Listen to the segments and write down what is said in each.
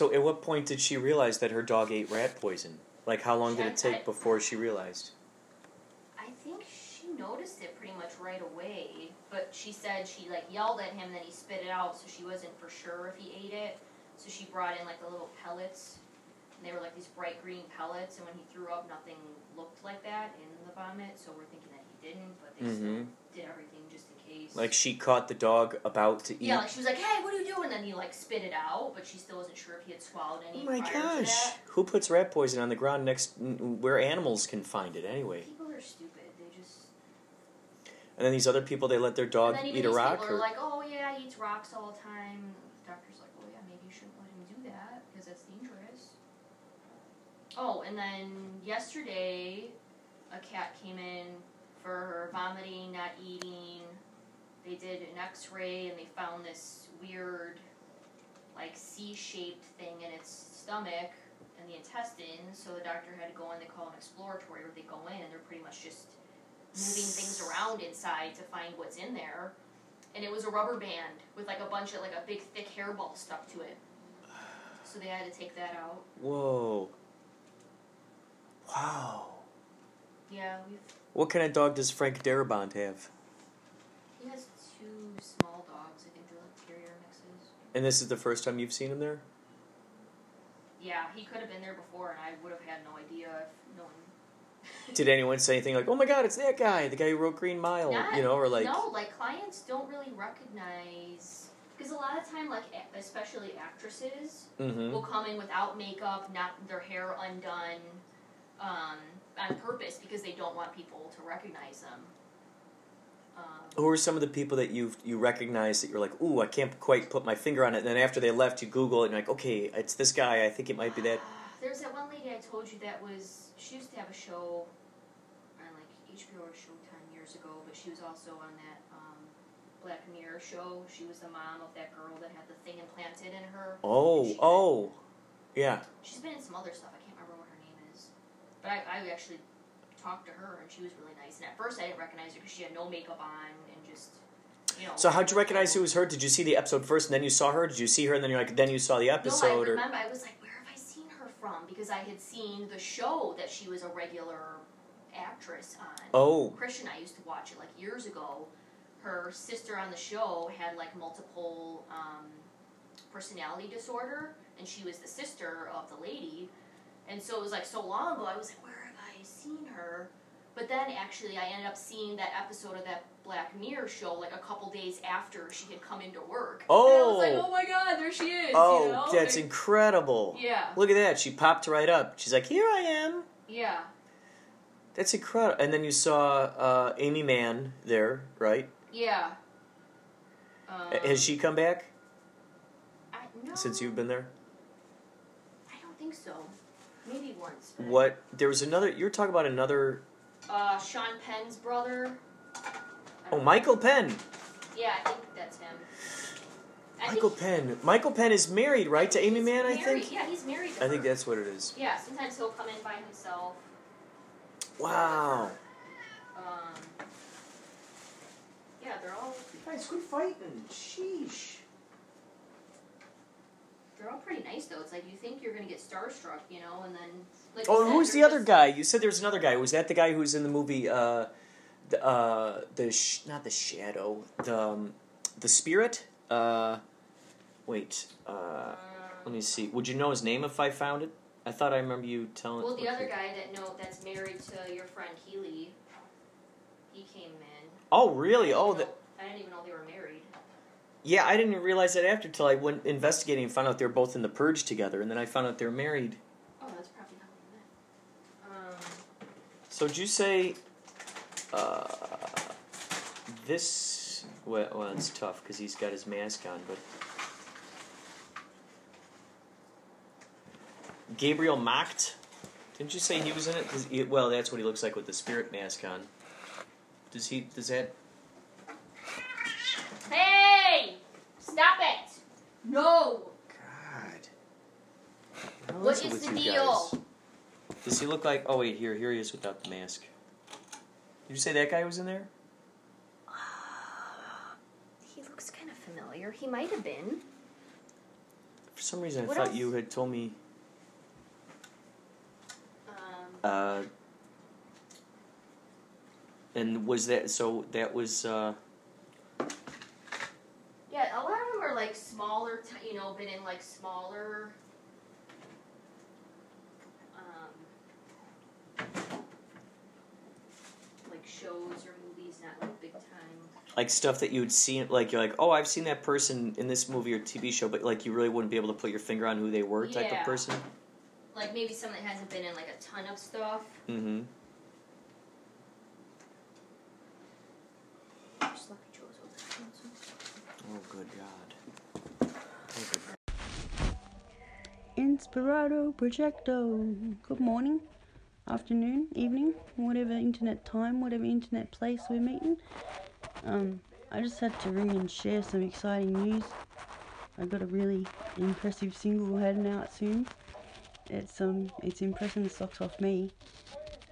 So, at what point did she realize that her dog ate rat poison? Like, how long did it take before she realized? I think she noticed it pretty much right away, but she said she like yelled at him, then he spit it out, so she wasn't for sure if he ate it. So she brought in like the little pellets, and they were like these bright green pellets. And when he threw up, nothing looked like that in the vomit. So we're thinking that he didn't, but they Mhm. still did everything just in case. Like, she caught the dog about to eat. yeah, like she was like, "Hey, what are you doing?" And then he like spit it out, but she still wasn't sure if he had swallowed any. Oh my gosh. Who puts rat poison on the ground next where animals can find it anyway? People are stupid. They just. And then these other people, they let their dog eat a rock? people Or, are like, "Oh yeah, he eats rocks all the time." The doctor's like, "Oh yeah, maybe you shouldn't let him do that because that's dangerous." Oh, and then yesterday, a cat came in for her vomiting, not eating. They did an X-ray and they found this weird, like C-shaped thing in its stomach and the intestines. So the doctor had to go in. They call an exploratory, where they go in and they're pretty much just moving things around inside to find what's in there. And it was a rubber band with like a bunch of like a big thick hairball stuck to it. So they had to take that out. Whoa. Wow. Yeah, we've What kind of dog does Frank Darabont have? he has small dogs. I think they're like terrier mixes. And this is the first time you've seen him there? Yeah, he could have been there before, and I would have had no idea if no one. Did anyone say anything like, "Oh my God, it's that guy, the guy who wrote Green Mile," Not- you know, or like, no, like clients don't really recognize because a lot of time, like especially actresses, mm-hmm. will come in without makeup, not their hair undone, um, on purpose because they don't want people to recognize them. Um, Who are some of the people that you you recognize that you're like, "Ooh, I can't quite put my finger on it," and then after they left, you Google it and you're like, "Okay, it's this guy. I think it might be that." There's that one lady I told you that was she used to have a show on like HBO or Showtime years ago, but she was also on that um, Black Mirror show. She was the mom of that girl that had the thing implanted in her. Oh, oh, yeah. She's been in some other stuff. I can't remember what her name is, but I, I actually talked to her and she was really nice. And at first I didn't recognize her because she had no makeup on and just you know. So how'd you recognize who was her? Did you see the episode first and then you saw her? Did you see her and then you're like, then you saw the episode? No, I episode? or remember. I was like, where have I seen her from? Because I had seen the show that she was a regular actress on. oh, Christian I used to watch it like years ago. Her sister on the show had like multiple um, personality disorder, and she was the sister of the lady. And so it was like so long ago. I was like, where I seen her? But then actually, I ended up seeing that episode of that Black Mirror show like a couple days after she had come into work. And I was like, Oh. oh my god, there she is. oh, you know? that's Like, incredible. Yeah, Look at that. She popped right up. She's like, here I am. yeah. That's incredible. And then you saw uh, Aimee Mann there, right? Yeah. Um, Has she come back I, no, since you've been there? I don't think so. Maybe once. but- What? There was another. You were talking about another. Uh, Sean Penn's brother. Oh, don't- Michael Penn. Yeah, I think that's him. I Michael Penn. Michael Penn is married, right, to Aimee he's Mann? I think. Yeah, he's married. To I think that's what it is. Yeah, sometimes he'll come in by himself. Wow. Um. Yeah, they're all Guys, quit fighting. Sheesh. They're all pretty nice though. It's like you think you're gonna get starstruck, you know, and then like. Oh, said, who's the other guy? You said there was another guy. Was that the guy who's in the movie? Uh, the uh, the sh- not the shadow. The um, the spirit. Uh, Wait. Uh, let me see. Would you know his name if I found it? I thought I remember you telling. Well, the other guy that know that's married to your friend Keely, he came in. Oh, really? Oh, that. I didn't even know they were married. Yeah, I didn't realize that after till I went investigating and found out they were both in the purge together, and then I found out they're married. Oh, that's probably how we met. Um, So did you say uh, this? Well, well, it's tough because he's got his mask on, but Gabriel Macht. Didn't you say he was in it? he- well, that's what he looks like with the spirit mask on. Does he? Does that? hey! Stop it! No! God. What is the deal? Does he look like? Oh wait, here, here he is without the mask. Did you say that guy was in there? He looks kind of familiar. He might have been. For some reason, I What thought else? you had told me. Um, Uh, and was that so? That was. Uh, yeah, a lot of them are like smaller, you know, been in like smaller. Um, like shows or movies, not like big time. like stuff that you would see, like you're like, oh, I've seen that person in this movie or TV show, but like you really wouldn't be able to put your finger on who they were, type Yeah. of person. Like maybe someone that hasn't been in like a ton of stuff. Mm-hmm. Just lucky Joe's over there. Oh, good God. Okay. Inspirato Projecto. Good morning, afternoon, evening, whatever internet time, whatever internet place we're meeting. Um, I just had to ring and share some exciting news. I've got a really impressive single heading out soon. It's um, it's impressing the socks off me.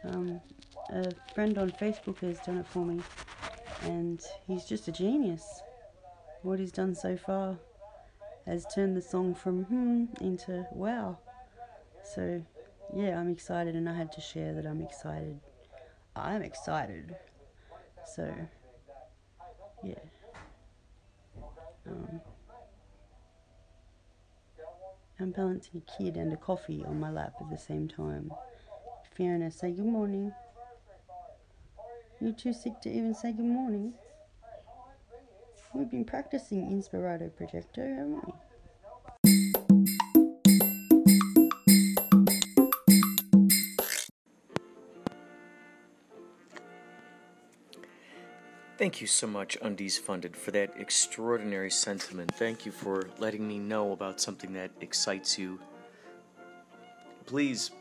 Um, a friend on Facebook has done it for me, and he's just a genius. What he's done so far has turned the song from hmm into wow. So, yeah, I'm excited, and I had to share that I'm excited. I'm excited. So, yeah. Um, I'm balancing a kid and a coffee on my lap at the same time. Fiona, say good morning. You too sick to even say good morning? We've been practicing Inspirato Projecto, haven't we? Thank you so much, Undies Funded, for that extraordinary sentiment. Thank you for letting me know about something that excites you. Please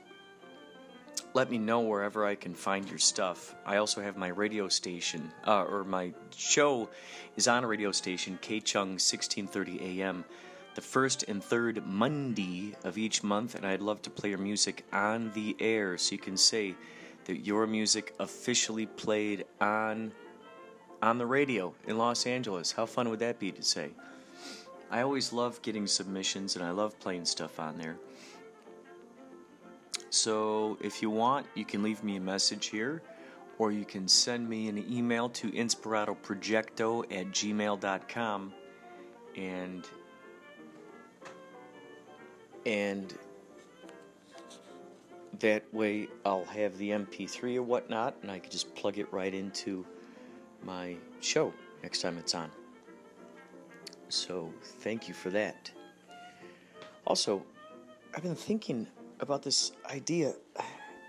let me know wherever I can find your stuff. I also have my radio station, uh, or my show is on a radio station, KCHUNG 1630 AM, the first and third Monday of each month, and I'd love to play your music on the air so you can say that your music officially played on on the radio in Los Angeles. How fun would that be to say? I always love getting submissions and I love playing stuff on there. So if you want, you can leave me a message here or you can send me an email to inspiratoprojecto at gmail.com and and that way I'll have the MP3 or whatnot and I can just plug it right into my show next time it's on. So, thank you for that. Also, I've been thinking about this idea.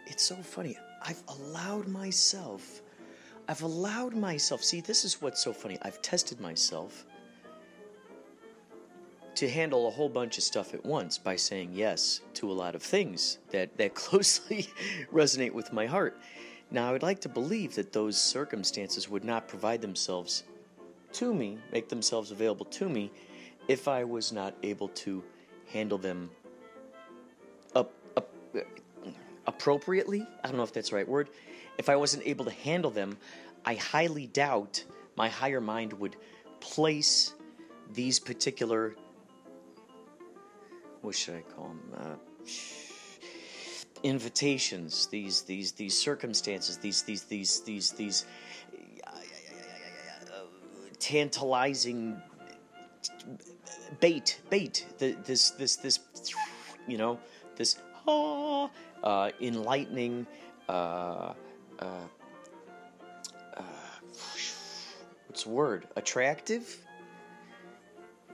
It's so funny. I've allowed myself, I've allowed myself, see, this is what's so funny. I've tested myself to handle a whole bunch of stuff at once by saying yes to a lot of things that, that closely resonate with my heart. Now, I would like to believe that those circumstances would not provide themselves to me, make themselves available to me, if I was not able to handle them appropriately. I don't know if that's the right word. If I wasn't able to handle them, I highly doubt my higher mind would place these particular. What should I call them? Uh, invitations, these these these circumstances, these these these these these uh, tantalizing bait, bait. The, this, this, this, you know, this uh, enlightening. Uh, uh, uh, what's the word? Attractive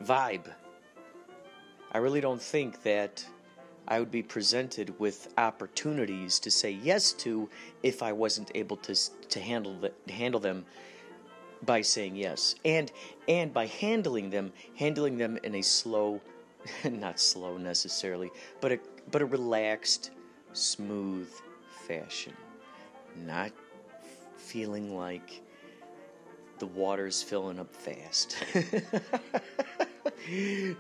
vibe. I really don't think that I would be presented with opportunities to say yes to if I wasn't able to to handle the, handle them by saying yes and and by handling them handling them in a slow not slow necessarily but a but a relaxed smooth fashion. Not feeling like the water's filling up fast.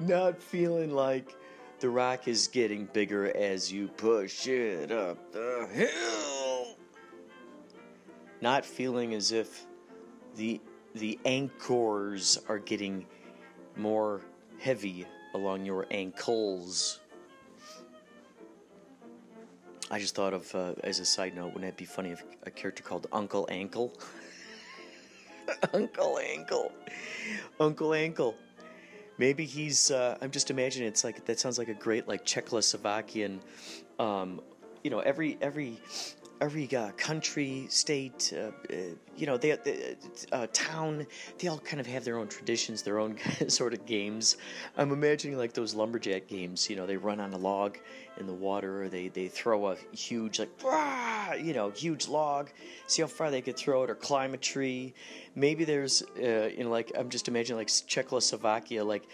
Not feeling like the rock is getting bigger as you push it up the hill. Not feeling as if the the anchors are getting more heavy along your ankles. I just thought of, uh, as a side note, wouldn't it be funny if a character called Uncle Ankle? Uncle Ankle. Uncle Ankle. Maybe he's, uh, I'm just imagining it's like, that sounds like a great, like, Czechoslovakian, um, you know, every, every, every uh, country, state, uh, uh, you know, they, they uh, town, they all kind of have their own traditions, their own sort of games. I'm imagining like those lumberjack games. You know, they run on a log in the water, or they they throw a huge like, you know, huge log, see how far they could throw it, or climb a tree. Maybe there's, uh, you know, like I'm just imagining like Czechoslovakia, like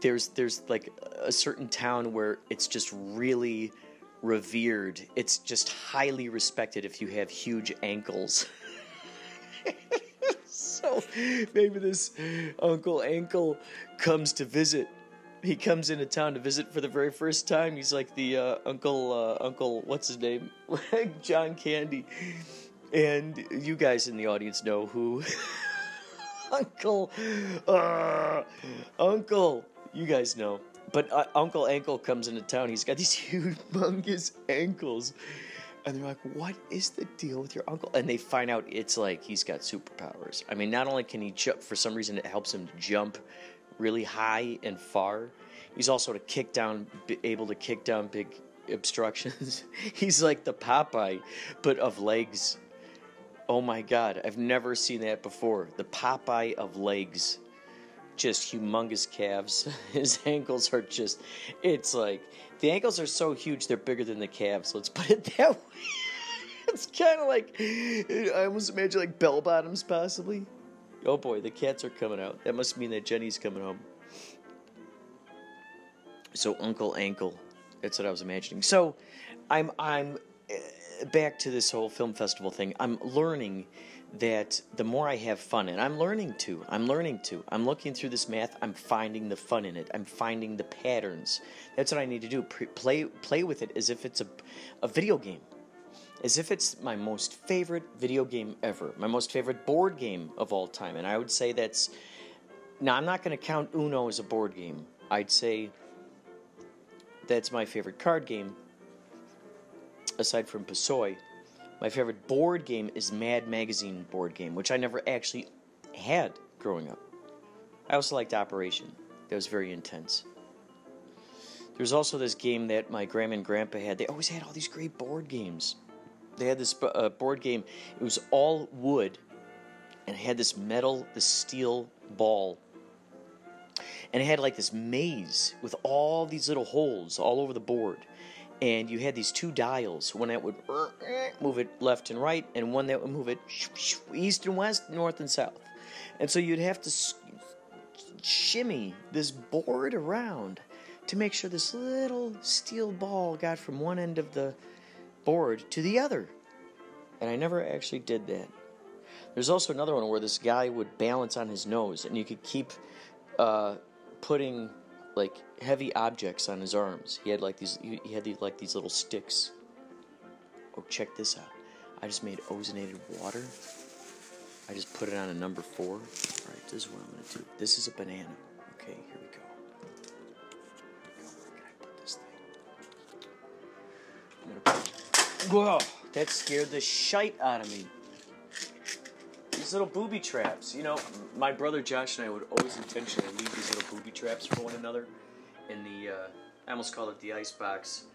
there's there's like a certain town where it's just really revered. It's just highly respected if you have huge ankles. so maybe this Uncle Ankle comes to visit. He comes into town to visit for the very first time. He's like the uh, Uncle uh, Uncle what's his name? John Candy. And you guys in the audience know who Uncle uh, Uncle you guys know but uh, Uncle Ankle comes into town. He's got these humongous ankles. And they're like, what is the deal with your uncle? And they find out it's like he's got superpowers. I mean, not only can he jump, for some reason, it helps him to jump really high and far. He's also to kick down, able to kick down big obstructions. he's like the Popeye, but of legs. Oh my God, I've never seen that before. The Popeye of legs just humongous calves. His ankles are just, it's like, the ankles are so huge they're bigger than the calves. Let's put it that way. it's kind of like, I almost imagine like bell bottoms possibly. Oh boy, the cats are coming out. That must mean that Jenny's coming home. So Uncle Ankle, that's what I was imagining. So I'm I'm eh, back to this whole film festival thing. I'm learning that the more I have fun, and I'm learning to, I'm learning to, I'm looking through this math, I'm finding the fun in it, I'm finding the patterns. That's what I need to do. play, play with it as if it's a, a video game, as if it's my most favorite video game ever, my most favorite board game of all time. And I would say that's, now I'm not going to count Uno as a board game. I'd say that's my favorite card game, aside from Pasoy my favorite board game is Mad Magazine board game, which I never actually had growing up. I also liked Operation. That was very intense. There was also this game that my grandma and grandpa had. They always had all these great board games. They had this uh, board game. It was all wood, and it had this metal, this steel ball, and it had like this maze with all these little holes all over the board and you had these two dials one that would move it left and right and one that would move it east and west north and south. And so you'd have to shimmy this board around to make sure this little steel ball got from one end of the board to the other. And i never actually did that. There's also another one where this guy would balance on his nose and you could keep uh, putting like heavy objects on his arms. He had like these he had these, like these little sticks. Oh, check this out. I just made ozonated water. I just put it on a number 4. All right, this is what I'm going to do. This is a banana. Okay, here we go. Whoa! That scared the shite out of me. These little booby traps. You know, my brother Josh and I would always intentionally leave these little booby traps for one another in the, uh, I almost call it the ice box,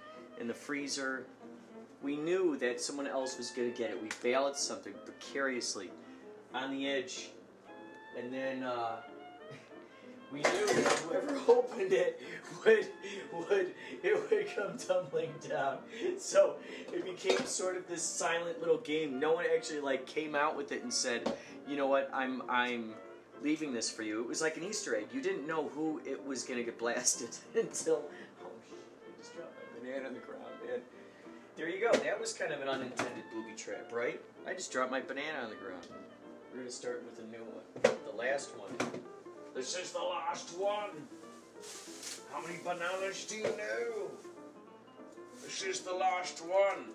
in the freezer. We knew that someone else was going to get it. We balanced something precariously on the edge. And then, uh, we knew whoever opened it would would it would come tumbling down. So it became sort of this silent little game. No one actually like came out with it and said, you know what, I'm I'm leaving this for you. It was like an Easter egg. You didn't know who it was gonna get blasted until oh shit, I just dropped my banana on the ground, man. There you go. That was kind of an unintended booby trap, right? I just dropped my banana on the ground. We're gonna start with a new one. The last one. This is the last one. How many bananas do you know? This is the last one.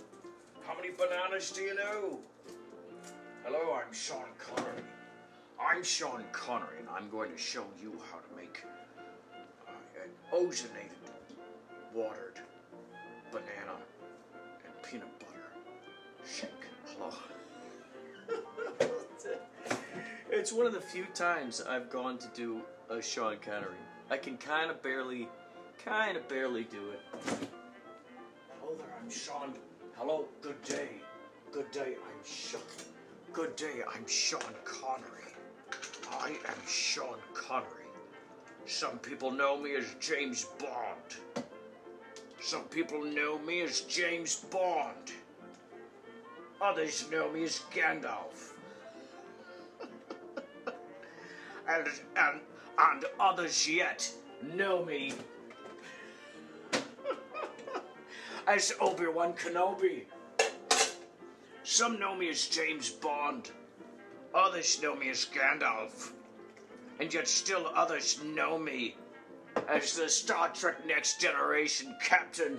How many bananas do you know? Hello, I'm Sean Connery. I'm Sean Connery, and I'm going to show you how to make uh, an ozonated, watered banana and peanut butter shake. Hello. It's one of the few times I've gone to do a Sean Connery. I can kind of barely, kind of barely do it. Hello there, I'm Sean. Hello, good day. Good day, I'm Sean. Good day, I'm Sean Connery. I am Sean Connery. Some people know me as James Bond. Some people know me as James Bond. Others know me as Gandalf. And, and, and others yet know me as Obi-Wan Kenobi. Some know me as James Bond. Others know me as Gandalf. And yet still others know me as the Star Trek Next Generation Captain.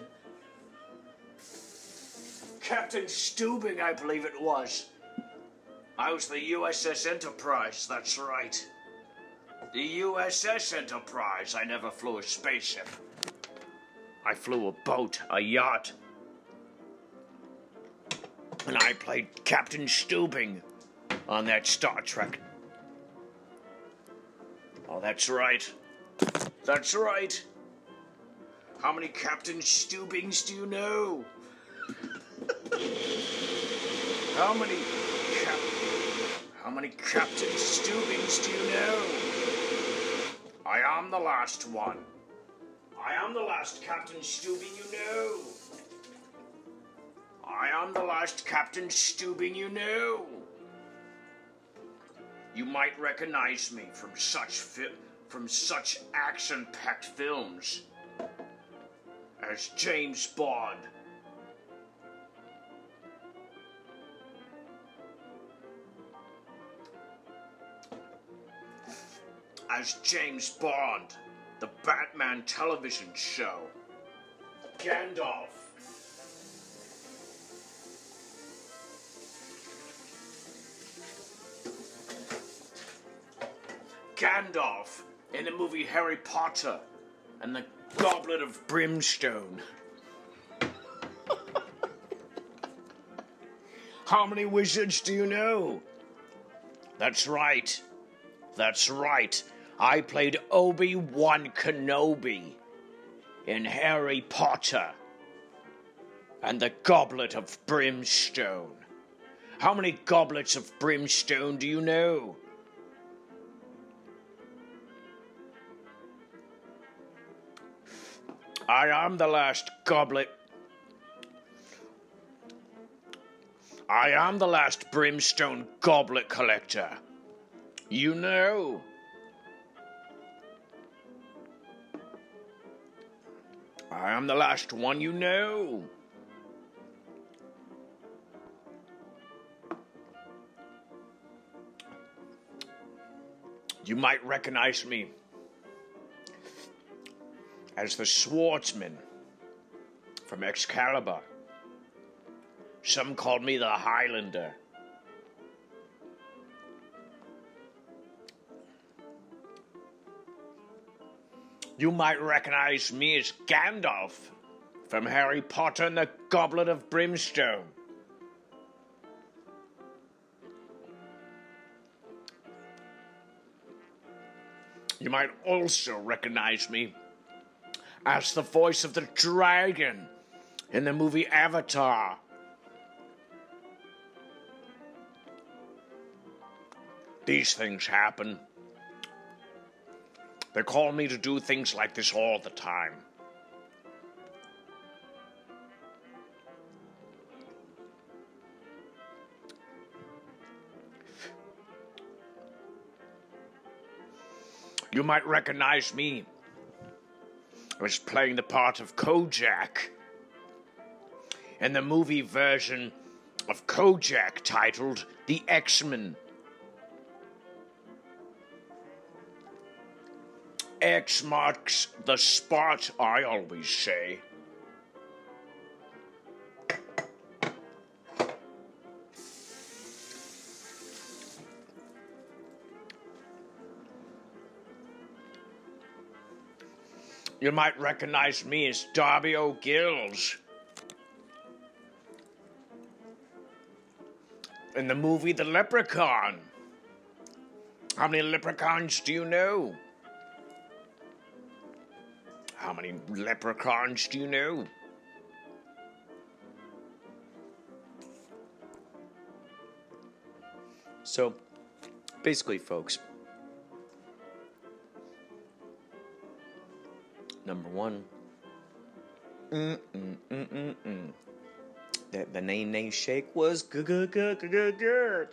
Captain Stubing, I believe it was. I was the USS Enterprise, that's right. The USS Enterprise. I never flew a spaceship. I flew a boat, a yacht. And I played Captain Stubing on that Star Trek. Oh, that's right. That's right. How many Captain Stubings do you know? How many cap- How many Captain Stubings do you know? I am the last one. I am the last Captain Stubing you know. I am the last Captain Stubing you know. You might recognize me from such from such action-packed films as James Bond. As James Bond, the Batman television show. Gandalf. Gandalf in the movie Harry Potter and the Goblet of Brimstone. How many wizards do you know? That's right. That's right. I played Obi Wan Kenobi in Harry Potter and the Goblet of Brimstone. How many goblets of brimstone do you know? I am the last goblet. I am the last brimstone goblet collector. You know. I am the last one you know. You might recognize me as the swordsman from Excalibur. Some called me the Highlander. You might recognize me as Gandalf from Harry Potter and the Goblet of Brimstone. You might also recognize me as the voice of the dragon in the movie Avatar. These things happen. They call me to do things like this all the time. You might recognize me I was playing the part of Kojak in the movie version of Kojak titled The X Men. X marks the spot, I always say. You might recognize me as Darby O'Gills. In the movie The Leprechaun. How many leprechauns do you know? How many leprechauns do you know? So, basically, folks, number one, mm mm mm mm mm. That Shake was good, good, good, good, good.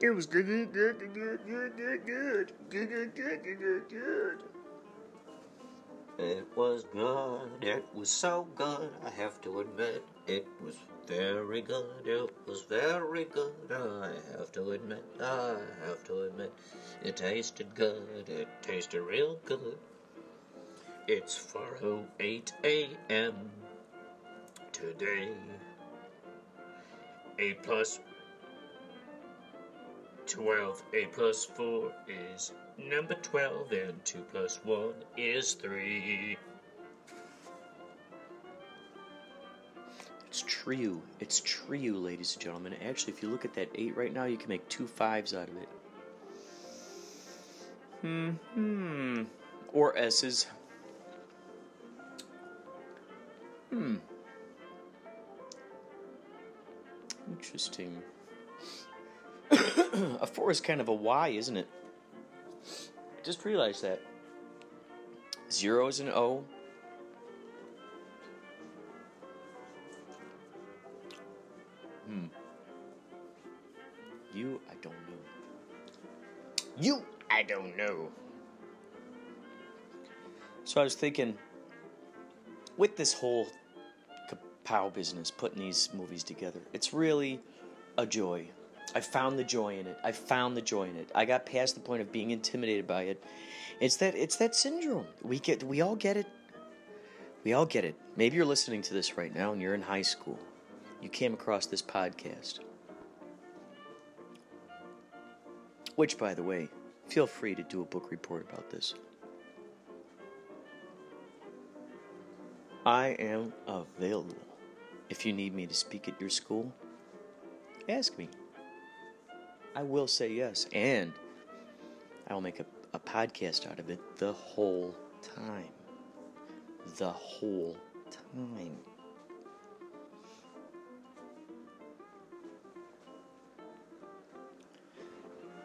It was good, good, good, good, good, good, good, good, good, good, good, good. It was good. It was so good. I have to admit, it was very good. It was very good. I have to admit. I have to admit, it tasted good. It tasted real good. It's 4:08 a.m. today. Eight plus twelve. Eight plus four is number twelve, and two plus one is three. It's true. It's true, ladies and gentlemen. Actually, if you look at that eight right now, you can make two fives out of it. Hmm. Hmm. Or S's. Hmm. Interesting. a four is kind of a Y, isn't it? Just realize that. Zero is an O. Hmm. You, I don't know. You, I don't know. So I was thinking, with this whole kapow business, putting these movies together, it's really a joy. I found the joy in it. I found the joy in it. I got past the point of being intimidated by it. It's that it's that syndrome. We get we all get it. We all get it. Maybe you're listening to this right now and you're in high school. You came across this podcast. Which by the way, feel free to do a book report about this. I am available. If you need me to speak at your school, ask me. I will say yes, and I will make a, a podcast out of it the whole time. The whole time.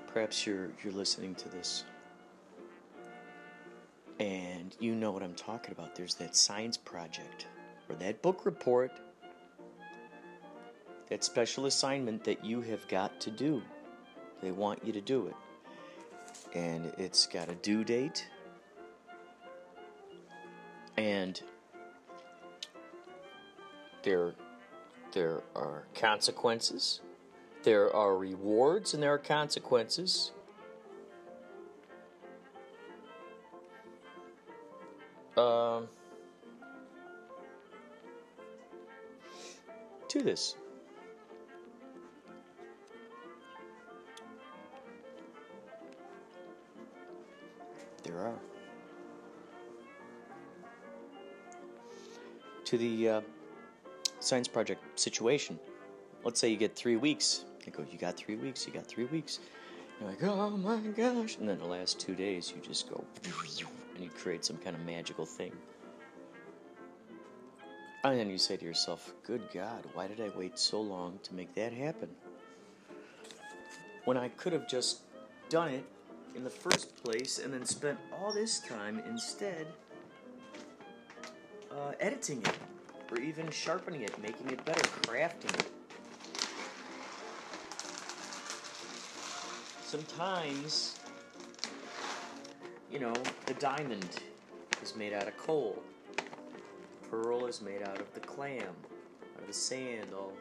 Perhaps you're you're listening to this and you know what I'm talking about. There's that science project or that book report, that special assignment that you have got to do. They want you to do it. And it's got a due date. And there there are consequences. There are rewards and there are consequences. Um, to this. There are. To the uh, science project situation. Let's say you get three weeks. I go, you got three weeks, you got three weeks. You're like, oh my gosh. And then the last two days, you just go and you create some kind of magical thing. And then you say to yourself, good God, why did I wait so long to make that happen? When I could have just done it in the first place and then spent all this time instead uh, editing it or even sharpening it, making it better, crafting it. Sometimes, you know, the diamond is made out of coal. Pearl is made out of the clam, out of the sand, all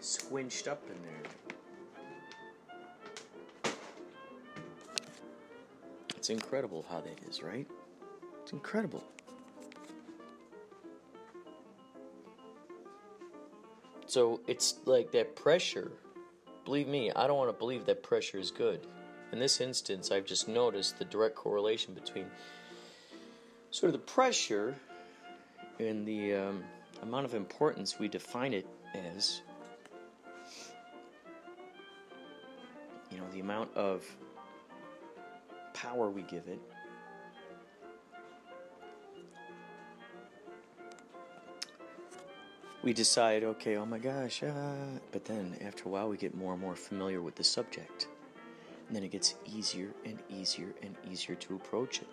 squinched up in there. It's incredible how that is, right? It's incredible. So it's like that pressure. Believe me, I don't want to believe that pressure is good. In this instance, I've just noticed the direct correlation between sort of the pressure and the um, amount of importance we define it as. You know, the amount of power we give it. We decide, okay, oh my gosh, uh, but then after a while we get more and more familiar with the subject. And then it gets easier and easier and easier to approach it.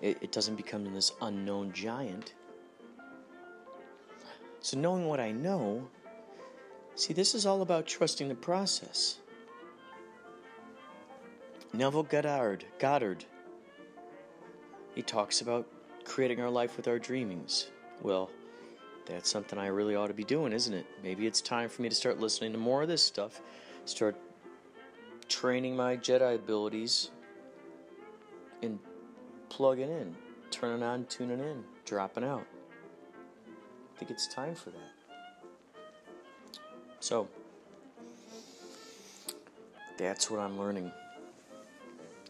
It, it doesn't become this unknown giant. So, knowing what I know, see, this is all about trusting the process. Neville Goddard, Goddard, he talks about creating our life with our dreamings. Well, that's something I really ought to be doing, isn't it? Maybe it's time for me to start listening to more of this stuff, start training my Jedi abilities, and plugging in, turning on, tuning in, dropping out. I think it's time for that. So, that's what I'm learning.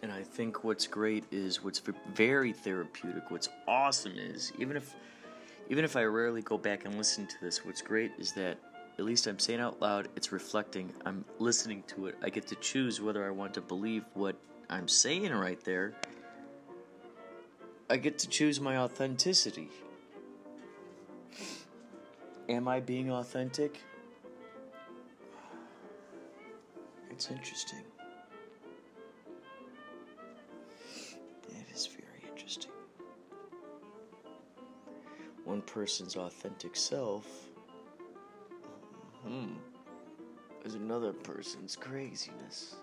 And I think what's great is what's very therapeutic, what's awesome is even if even if I rarely go back and listen to this, what's great is that at least I'm saying out loud, it's reflecting, I'm listening to it. I get to choose whether I want to believe what I'm saying right there. I get to choose my authenticity. Am I being authentic? It's interesting. One person's authentic self hmm, is another person's craziness.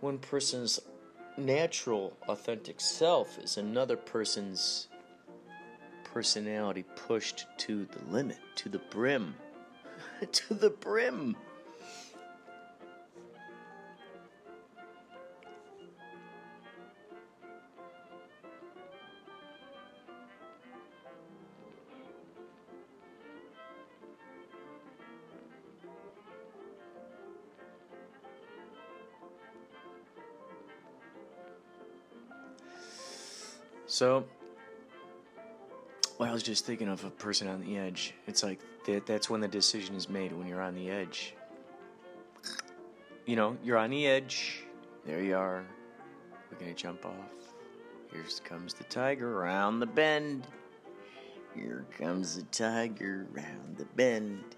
One person's natural, authentic self is another person's personality pushed to the limit, to the brim. to the brim. So, well, I was just thinking of a person on the edge. It's like that, that's when the decision is made, when you're on the edge. You know, you're on the edge. There you are. We're going to jump off. Here comes the tiger around the bend. Here comes the tiger around the bend.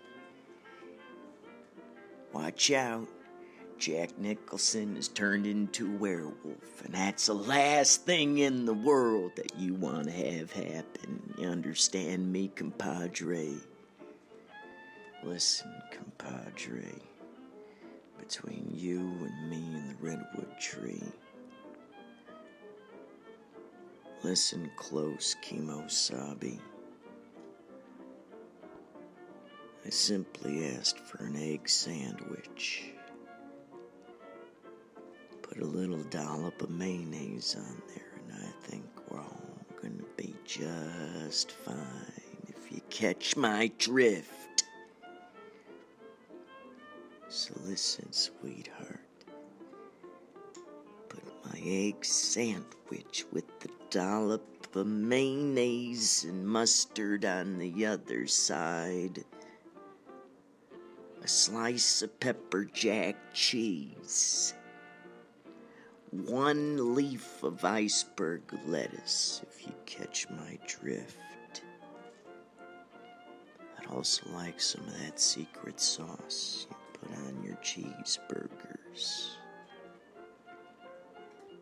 Watch out. Jack Nicholson is turned into a werewolf, and that's the last thing in the world that you want to have happen. You understand me, compadre? Listen, compadre, between you and me and the redwood tree. Listen close, Kemosabe. I simply asked for an egg sandwich. Put a little dollop of mayonnaise on there, and I think we're all gonna be just fine if you catch my drift. So listen, sweetheart. Put my egg sandwich with the dollop of mayonnaise and mustard on the other side a slice of pepper jack cheese, one leaf of iceberg lettuce, if you catch my drift. I'd also like some of that secret sauce you put on your cheeseburgers.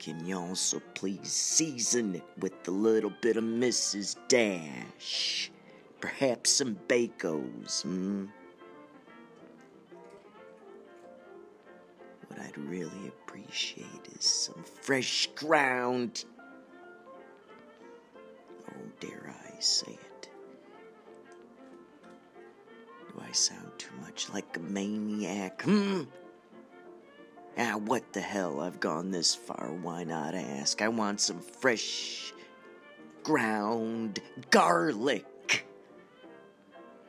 Can you also please season it with a little bit of Mrs. Dash? Perhaps some Bacos, hmm? I'd really appreciate is some fresh ground. Oh, dare I say it? Do I sound too much like a maniac? Hmm? Ah, what the hell? I've gone this far. Why not ask? I want some fresh ground garlic.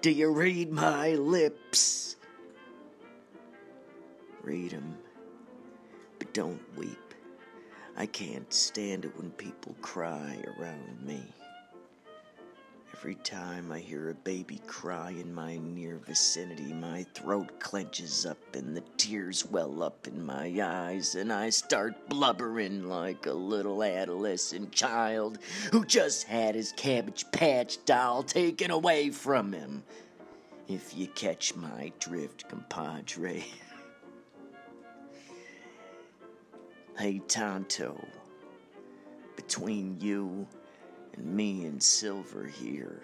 Do you read my lips? Read 'em, don't weep. I can't stand it when people cry around me. Every time I hear a baby cry in my near vicinity, my throat clenches up and the tears well up in my eyes, and I start blubbering like a little adolescent child who just had his Cabbage Patch doll taken away from him. If you catch my drift, compadre. hey, Tonto, between you and me and Silver here.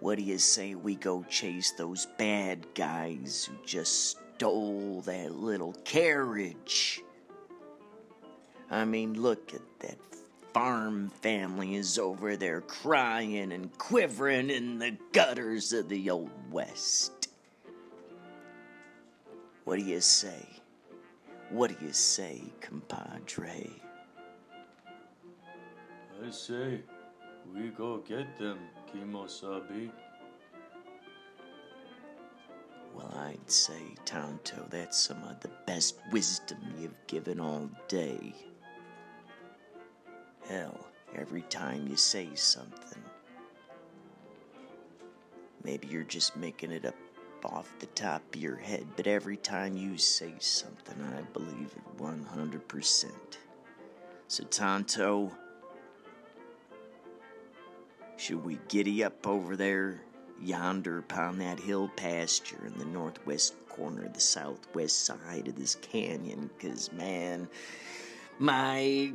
What do you say we go chase those bad guys who just stole that little carriage? I mean, look at that farm family is over there crying and quivering in the gutters of the old West. What do you say? What do you say, compadre? I say, we go get them, Kemosabe. Well, I'd say, Tonto, that's some of the best wisdom you've given all day. Hell, every time you say something, maybe you're just making it up off the top of your head, but every time you say something, I believe it 100%. So, Tonto, should we giddy up over there, yonder upon that hill pasture in the northwest corner, the southwest side of this canyon? Because, man, my.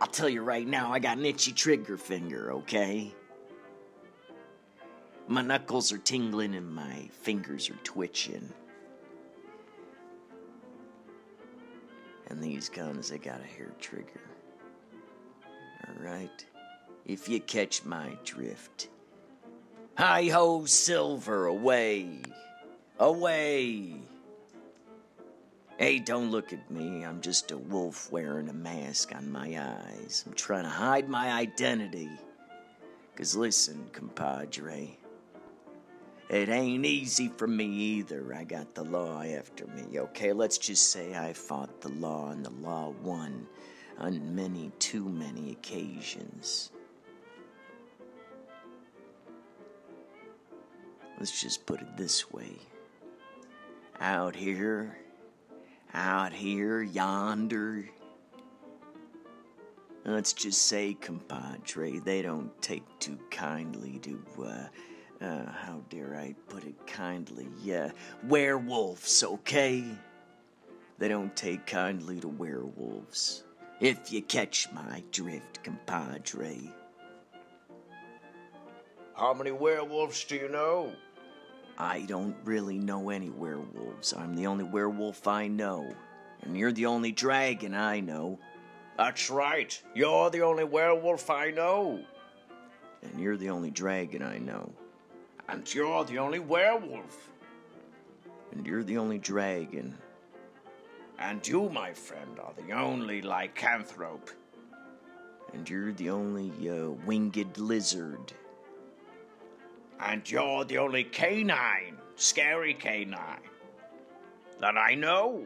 I'll tell you right now, I got an itchy trigger finger, okay? My knuckles are tingling and my fingers are twitching. And these guns, they got a hair trigger. Alright? if you catch my drift. Hi ho, silver, away! Away! Hey, don't look at me. I'm just a wolf wearing a mask on my eyes. I'm trying to hide my identity. Cause listen, compadre, it ain't easy for me either. I got the law after me, okay? Let's just say I fought the law and the law won on many, too many occasions. Let's just put it this way. Out here, out here, yonder. Let's just say, compadre, they don't take too kindly to, uh, uh, how dare I put it kindly? Yeah, werewolves, okay? They don't take kindly to werewolves. If you catch my drift, compadre. How many werewolves do you know? I don't really know any werewolves. I'm the only werewolf I know. And you're the only dragon I know. That's right. You're the only werewolf I know. And you're the only dragon I know. And you're the only werewolf. And you're the only dragon. And you, my friend, are the only lycanthrope. And you're the only uh, winged lizard. And you're the only canine, scary canine, that I know.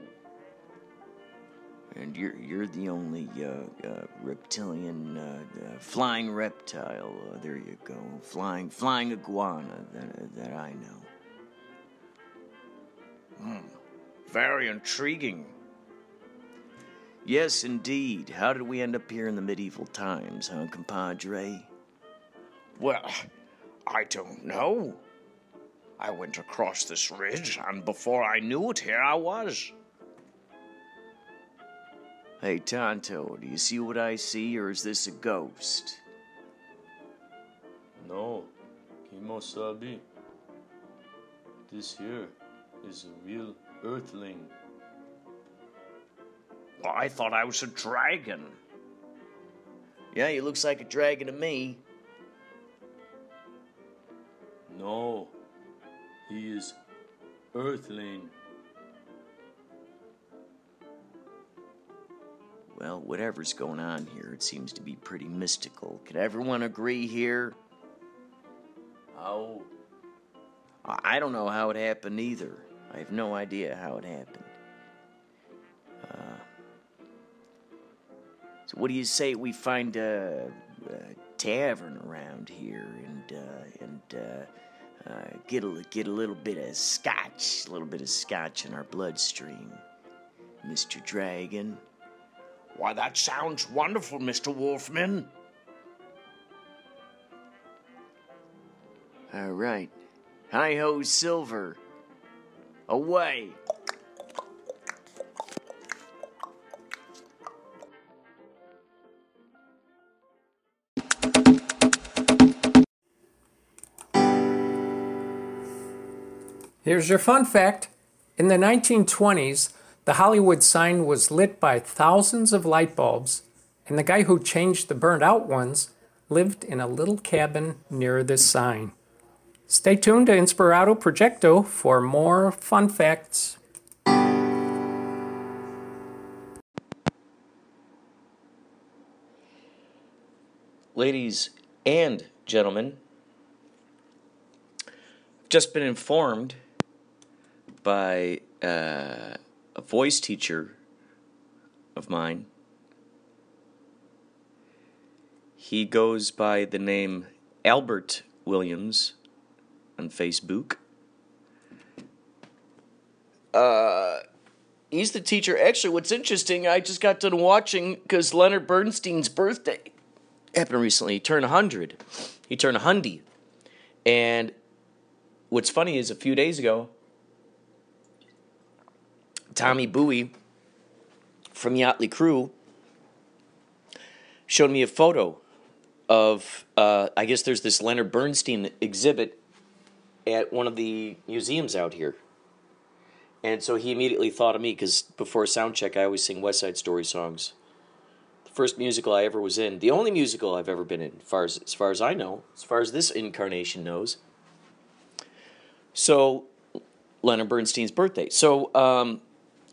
And you're you're the only uh, uh, reptilian uh, uh flying reptile. Uh, there you go, flying flying iguana that that I know. Very intriguing. Yes, indeed. How did we end up here in the medieval times, huh, compadre? Well, I don't know. I went across this ridge, and before I knew it, here I was. Hey, Tonto, do you see what I see, or is this a ghost? No, Kemosabe. This here is a real earthling. Well, I thought I was a dragon. Yeah, he looks like a dragon to me. No, he is earthling. Well, whatever's going on here, it seems to be pretty mystical. Can everyone agree here? Oh. I I don't know how it happened either. I have no idea how it happened. Uh, so, what do you say we find a, a tavern around here and uh, and uh, uh, get a get a little bit of scotch, a little bit of scotch in our bloodstream, Mister Dragon? Why, that sounds wonderful, Mr. Wolfman. All right, hi ho, Silver. Away. Here's your fun fact. In the 1920s, the Hollywood sign was lit by thousands of light bulbs, and the guy who changed the burnt out ones lived in a little cabin near this sign. Stay tuned to Inspirato Projecto for more fun facts. Ladies and gentlemen, I've just been informed by uh, a voice teacher of mine. He goes by the name Albert Williams on Facebook. Uh, he's the teacher. Actually, what's interesting, I just got done watching because Leonard Bernstein's birthday happened recently. He turned 100. He turned 100. And what's funny is a few days ago, Tommy Bowie from Yachtley Crew showed me a photo of, uh, I guess there's this Leonard Bernstein exhibit at one of the museums out here. And so he immediately thought of me because before sound check, I always sing West Side Story songs. The first musical I ever was in, the only musical I've ever been in, as far as, as far as I know, as far as this incarnation knows. So, Leonard Bernstein's birthday. So, um,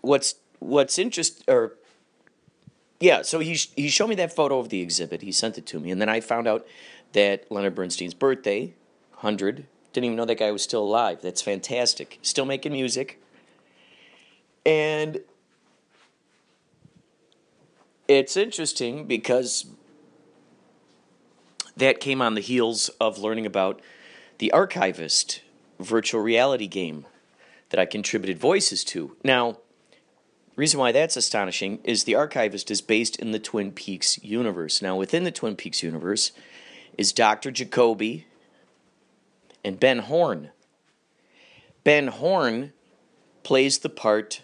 what's what's interest or yeah, so he he showed me that photo of the exhibit. He sent it to me, and then I found out that Leonard Bernstein's birthday, hundred. Didn't even know that guy was still alive. That's fantastic. Still making music, and it's interesting because that came on the heels of learning about the Archivist virtual reality game that I contributed voices to. Now, reason why that's astonishing is the Archivist is based in the Twin Peaks universe. Now, within the Twin Peaks universe is Dr. Jacoby and Ben Horne. Ben Horne plays the part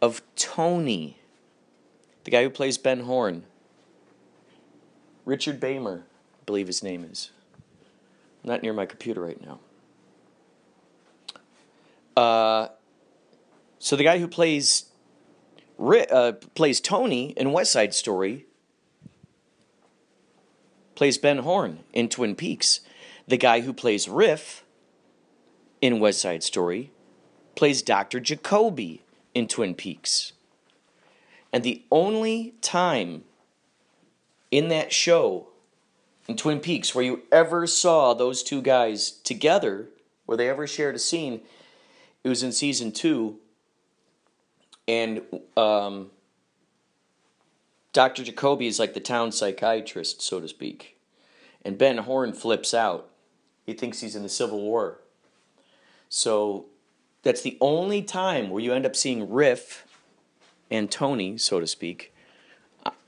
of Tony, the guy who plays Ben Horne. Richard Beymer, I believe his name is. I'm not near my computer right now. Uh, so the guy who plays uh, plays Tony in West Side Story plays Ben Horne in Twin Peaks. The guy who plays Riff in West Side Story plays Dr. Jacoby in Twin Peaks. And the only time in that show in Twin Peaks where you ever saw those two guys together, where they ever shared a scene, it was in season two. And um, Dr. Jacoby is like the town psychiatrist, so to speak. And Ben Horne flips out. He thinks he's in the Civil War. So That's the only time where you end up seeing Riff and Tony, so to speak,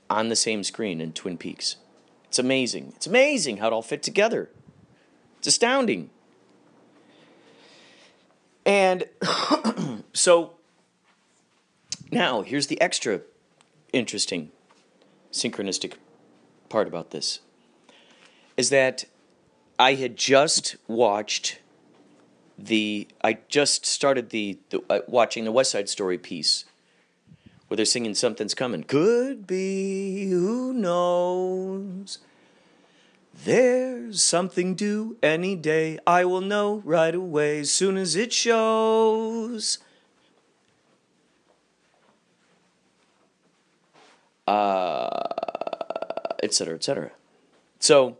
on the same screen in Twin Peaks. It's amazing. It's amazing how it all fit together. It's astounding. And so now here's the extra interesting synchronistic part about this is that I had just watched the I just started the, the uh, watching the West Side Story piece where they're singing something's coming. Could be, who knows? There's something due any day. I will know right away, soon as it shows. Uh, et cetera, et cetera. So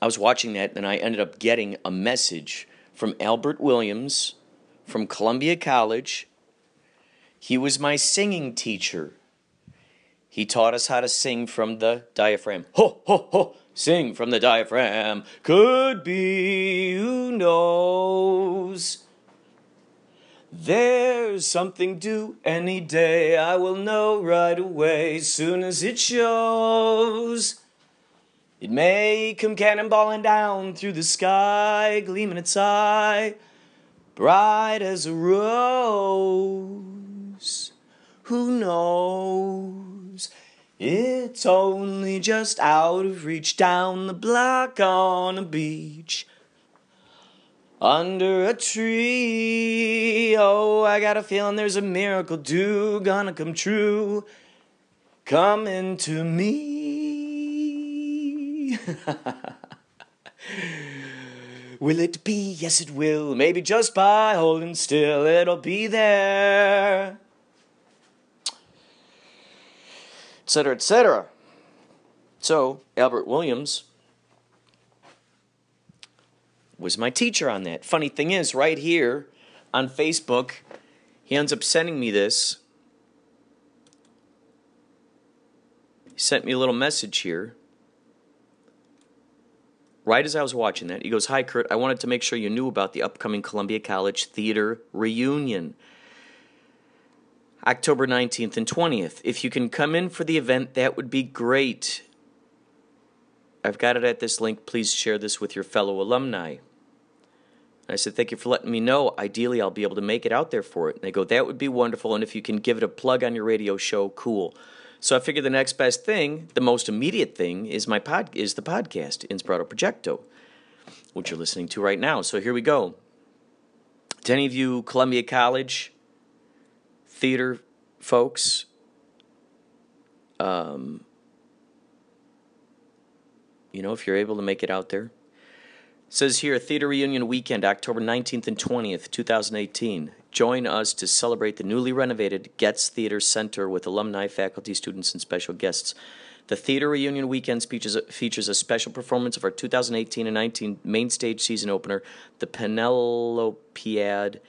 I was watching that, and I ended up getting a message from Albert Williams from Columbia College. He was my singing teacher. He taught us how to sing from the diaphragm. Ho, ho, ho, sing from the diaphragm. Could be, who knows? There's something due any day. I will know right away, soon as it shows. It may come cannonballing down through the sky, gleaming its eye, bright as a rose. Who knows? It's only just out of reach down the block on a beach. Under a tree, oh, I got a feeling there's a miracle due, gonna come true, coming to me. will it be? Yes, it will. Maybe just by holding still, it'll be there. Etc., etc. So, Albert Williams was my teacher on that. Funny thing is, right here on Facebook, he ends up sending me this. He sent me a little message here. Right as I was watching that, he goes, Hi, Kurt. I wanted to make sure you knew about the upcoming Columbia College Theater reunion. October 19th and 20th. If you can come in for the event, that would be great. I've got it at this link. Please share this with your fellow alumni. I said, Thank you for letting me know. Ideally, I'll be able to make it out there for it. And they go, That would be wonderful. And if you can give it a plug on your radio show, cool. So I figured the next best thing, the most immediate thing, is my pod is the podcast, Inspirato Projecto, which you're listening to right now. So here we go. To any of you Columbia College theater folks, um, you know, if you're able to make it out there. Says here, Theater Reunion Weekend, October 19th and 20th, 2018. Join us to celebrate the newly renovated Getz Theater Center with alumni, faculty, students, and special guests. The Theater Reunion Weekend features features a special performance of our 2018 and 19 main stage season opener, The Penelopiad,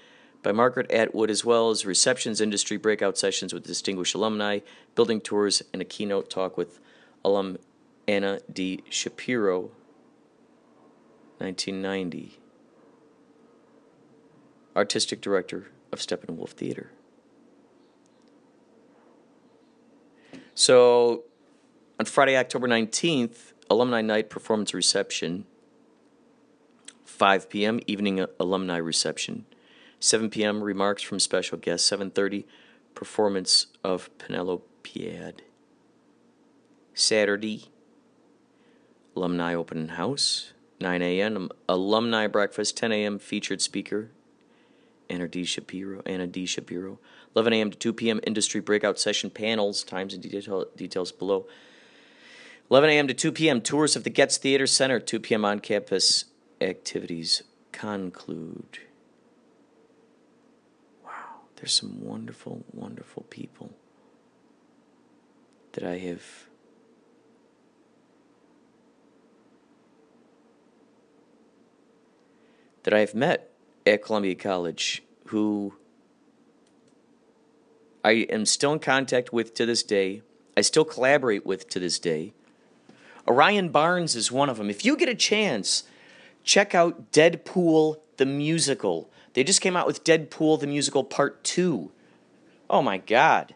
by Margaret Atwood, as well as receptions, industry breakout sessions with distinguished alumni, building tours, and a keynote talk with alum Anna D. Shapiro, 1990. Artistic Director of Steppenwolf Theater. So, on Friday, October 19th, Alumni Night Performance Reception, 5 p.m. Evening uh, Alumni Reception, 7 p.m. Remarks from Special Guests, 7.30 Performance of Penelopiad. Saturday, Alumni Open House, 9 a.m. Um, alumni Breakfast, 10 a.m. Featured Speaker, Anna D. Shapiro. Anna D. Shapiro. 11 a.m. to 2 p.m. Industry Breakout Session Panels. Times and detail, details below. 11 a.m. to 2 p.m. Tours of the Getz Theater Center. 2 p.m. on campus activities conclude. Wow, there's some wonderful, wonderful people that I have that I have met at Columbia College who I am still in contact with to this day. I still collaborate with to this day. Orion Barnes is one of them. If you get a chance, check out Deadpool the Musical. They just came out with Deadpool the Musical Part 2. Oh my God.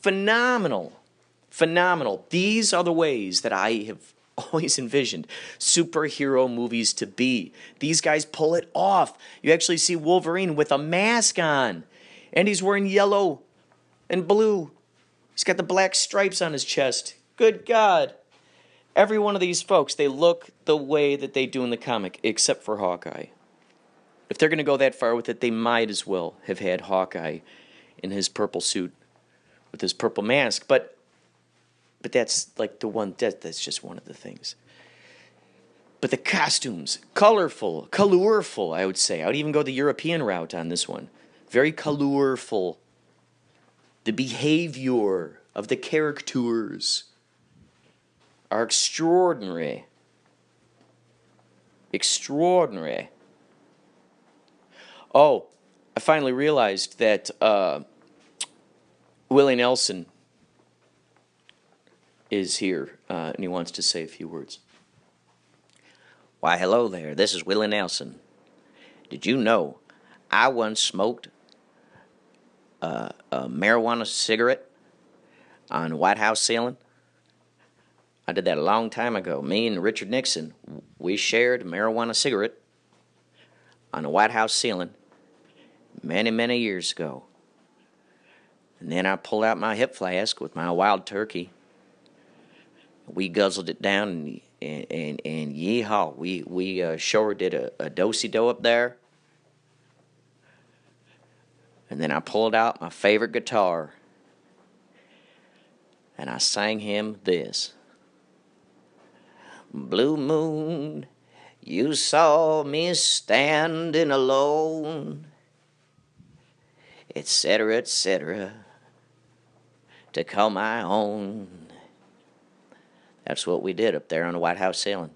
Phenomenal. Phenomenal. These are the ways that I have always envisioned superhero movies to be. These guys pull it off. You actually see Wolverine with a mask on, and he's wearing yellow and blue. He's got the black stripes on his chest. Good God. Every one of these folks, they look the way that they do in the comic, except for Hawkeye. If they're going to go that far with it, they might as well have had Hawkeye in his purple suit with his purple mask. But but that's like the one that, that's just one of the things. But the costumes, colorful, colorful, I would say. I would even go the European route on this one. Very colorful. The behavior of the characters are extraordinary. Extraordinary. Oh, I finally realized that uh, Willie Nelson is here uh, and he wants to say a few words. Why, hello there. This is Willie Nelson. Did you know I once smoked a, a marijuana cigarette on White House ceiling? I did that a long time ago. Me and Richard Nixon, we shared a marijuana cigarette on the White House ceiling many, many years ago. And then I pulled out my hip flask with my wild turkey. We guzzled it down and and and, and yeehaw, we we uh, sure did a, a dosey do up there. And then I pulled out my favorite guitar and I sang him this. Blue moon, you saw me standing alone, etc., etc., to call my own. That's what we did up there on the White House ceiling.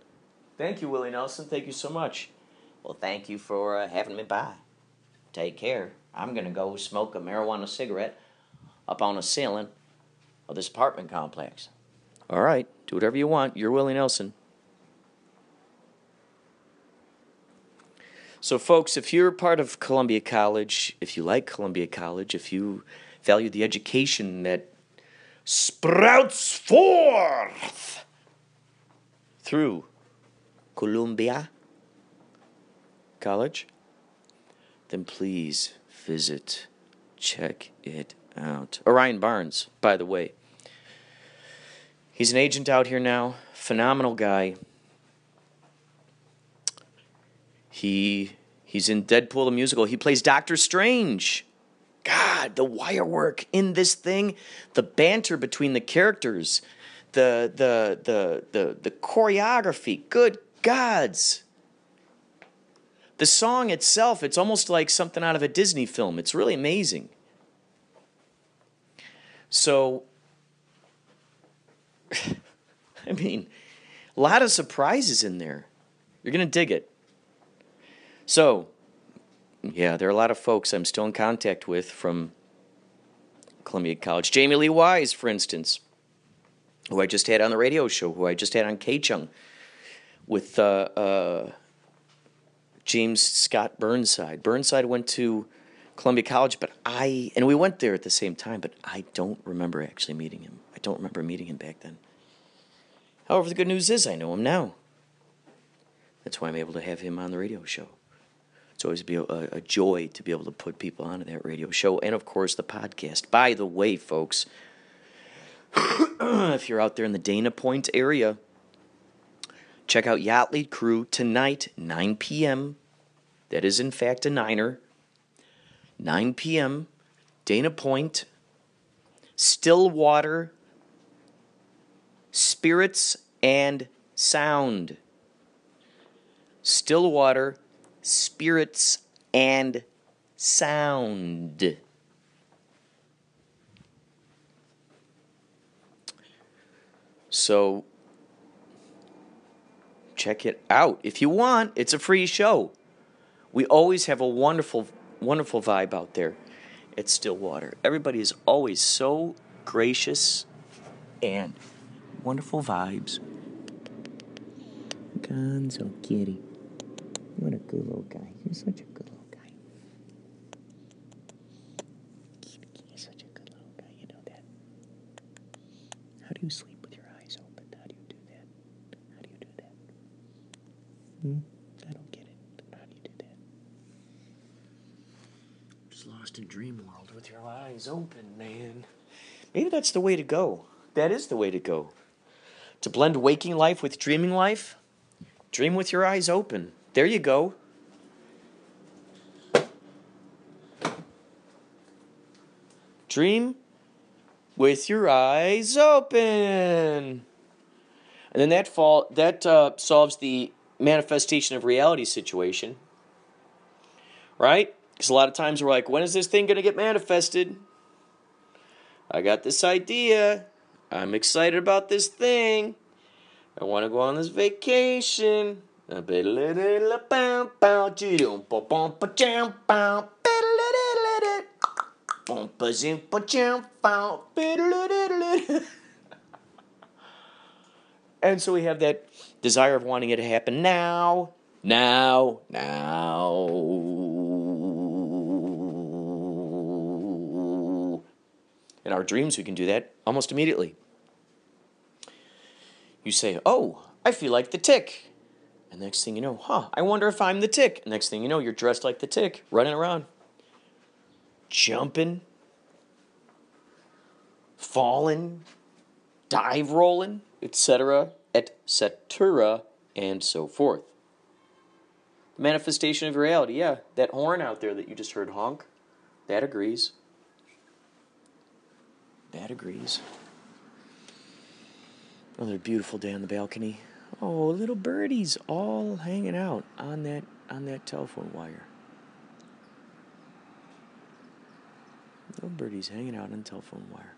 Thank you, Willie Nelson. Thank you so much. Well, thank you for uh, having me by. Take care. I'm going to go smoke a marijuana cigarette up on the ceiling of this apartment complex. All right, do whatever you want. You're Willie Nelson. So, folks, if you're part of Columbia College, if you like Columbia College, if you value the education that sprouts forth through Columbia College, then please visit, check it out. Orion Barnes, by the way. He's an agent out here now, phenomenal guy. He he's in Deadpool the musical. He plays Doctor Strange. God, the wire work in this thing, the banter between the characters, the the the the the choreography. Good gods. The song itself, it's almost like something out of a Disney film. It's really amazing. So I mean, a lot of surprises in there. You're going to dig it. So, yeah, there are a lot of folks I'm still in contact with from Columbia College. Jamie Lee Wise, for instance, who I just had on the radio show, who I just had on KCHUNG with uh, uh, James Scott Burnside. Burnside went to Columbia College, but I, and we went there at the same time, but I don't remember actually meeting him. I don't remember meeting him back then. However, the good news is I know him now. That's why I'm able to have him on the radio show. It's always be a, a joy to be able to put people onto that radio show, and of course the podcast. By the way, folks, if you're out there in the Dana Point area, check out Yachtley Crew tonight, 9 p.m. That is in fact a niner. 9 p.m. Dana Point, Stillwater, Spirits and Sound. Stillwater, Spirits and Sound. So check it out if you want. It's a free show. We always have a wonderful, wonderful vibe out there at Stillwater. Everybody is always so gracious and wonderful vibes. Gonzo kitty. What a good little guy. You're such a good little guy. You're such a good little guy. You know that. How do you sleep with your eyes open? How do you do that? How do you do that? Hmm? I don't get it. How do you do that? Just lost in dream world with your eyes open, man. Maybe that's the way to go. That is the way to go. To blend waking life with dreaming life, dream with your eyes open. There you go. Dream with your eyes open. And then that fall that uh, solves the manifestation of reality situation. Right? Because a lot of times we're like, when is this thing going to get manifested? I got this idea. I'm excited about this thing. I want to go on this vacation. And so we have that desire of wanting it to happen now, now, now. In our dreams, we can do that almost immediately. You say, Oh, I feel like the tick. And next thing you know, huh, I wonder if I'm the tick. Next thing you know, you're dressed like the tick, running around, jumping, falling, dive rolling, etc., etc., and so forth. Manifestation of reality, yeah. That horn out there that you just heard honk, that agrees. That agrees. Another beautiful day on the balcony. Oh, little birdies all hanging out on that on that telephone wire. Little birdies hanging out on the telephone wire.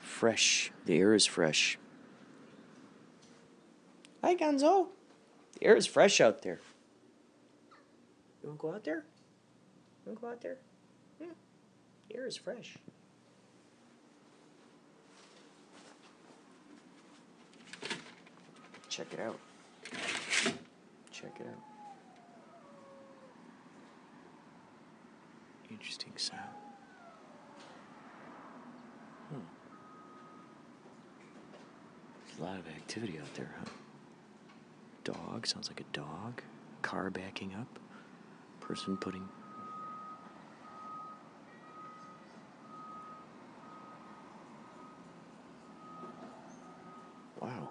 Fresh. The air is fresh. Hi, Gonzo. The air is fresh out there. You want to go out there? You want to go out there? Yeah. The air is fresh. Check it out. Check it out. Interesting sound. Hmm. There's a lot of activity out there, huh? Dog, sounds like a dog. Car backing up. Person putting. Wow.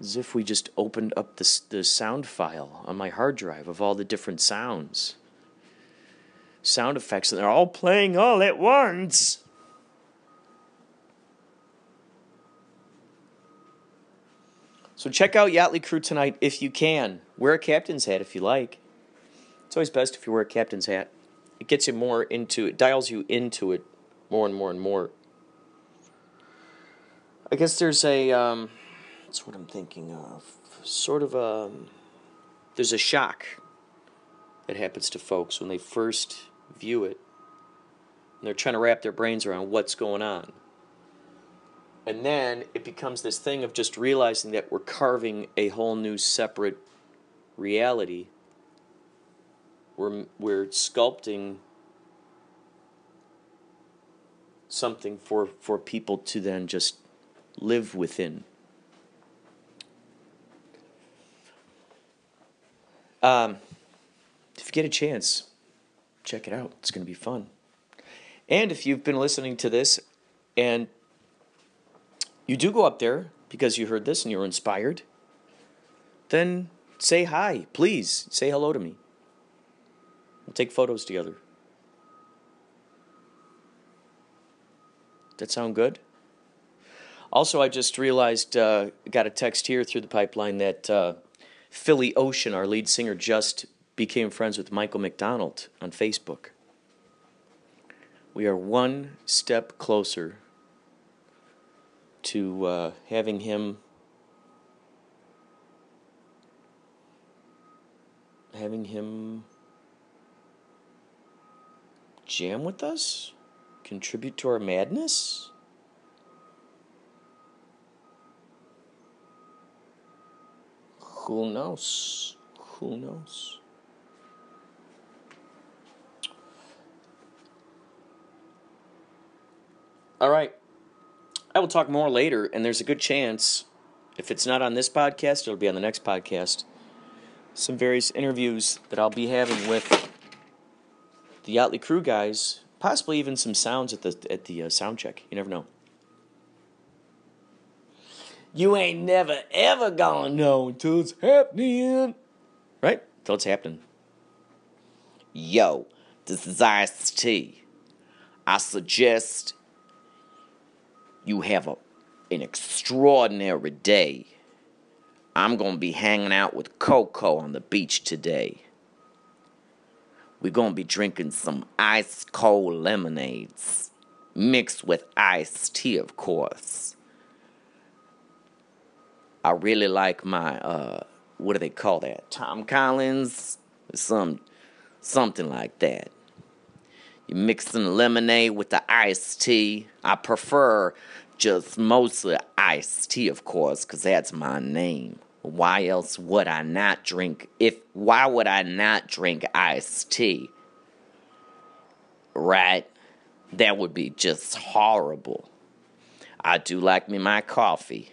As if we just opened up the, the sound file on my hard drive of all the different sounds. Sound effects, and they're all playing all at once. So check out Yachtley Crew tonight if you can. Wear a captain's hat if you like. It's always best if you wear a captain's hat. It gets you more into it, dials you into it more and more and more. I guess there's a um, that's what I'm thinking of. Sort of a there's a shock that happens to folks when they first view it. And they're trying to wrap their brains around what's going on. And then it becomes this thing of just realizing that we're carving a whole new separate reality. We're, we're sculpting something for, for people to then just live within. Um, if you get a chance, check it out. It's going to be fun. And if you've been listening to this and you do go up there because you heard this and you were inspired, then say hi. Please say hello to me. We'll take photos together. That sound good? Also, I just realized, uh, got a text here through the pipeline that uh, Philly Ocean, our lead singer, just became friends with Michael McDonald on Facebook. We are one step closer to uh, having him having him jam with us, contribute to our madness. Who knows? Who knows? All right. I will talk more later, and there's a good chance, if it's not on this podcast, it'll be on the next podcast. Some various interviews that I'll be having with the Yachtley Crew guys, possibly even some sounds at the at the uh, sound check. You never know. You ain't never ever gonna know until it's happening, right? Until it's happening. Yo, this is Ice. I suggest you have a, an extraordinary day. I'm to be hanging out with Coco on the beach today. We're to be drinking some ice cold lemonades, mixed with iced tea, of course. I really like my, uh, what do they call that? Tom Collins? Some, something like that. You mix some lemonade with the iced tea. I prefer just mostly iced tea, of course, because that's my name. Why else would I not drink? If why would I not drink iced tea? Right? That would be just horrible. I do like me my coffee.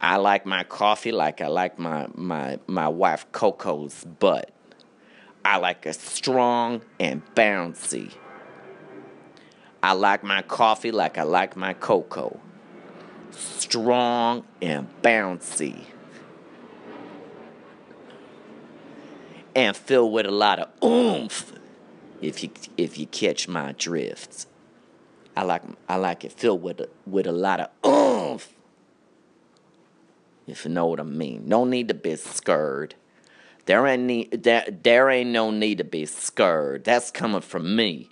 I like my coffee like I like my my my wife Coco's butt. I like it strong and bouncy. I like my coffee like I like my cocoa. Strong and bouncy. And filled with a lot of oomph if you if you catch my drift. I like I like it filled with with a lot of oomph. If you know what I mean. No need to be scared. There ain't need, there, there ain't no need to be scared. That's coming from me.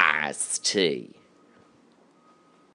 Ice-T.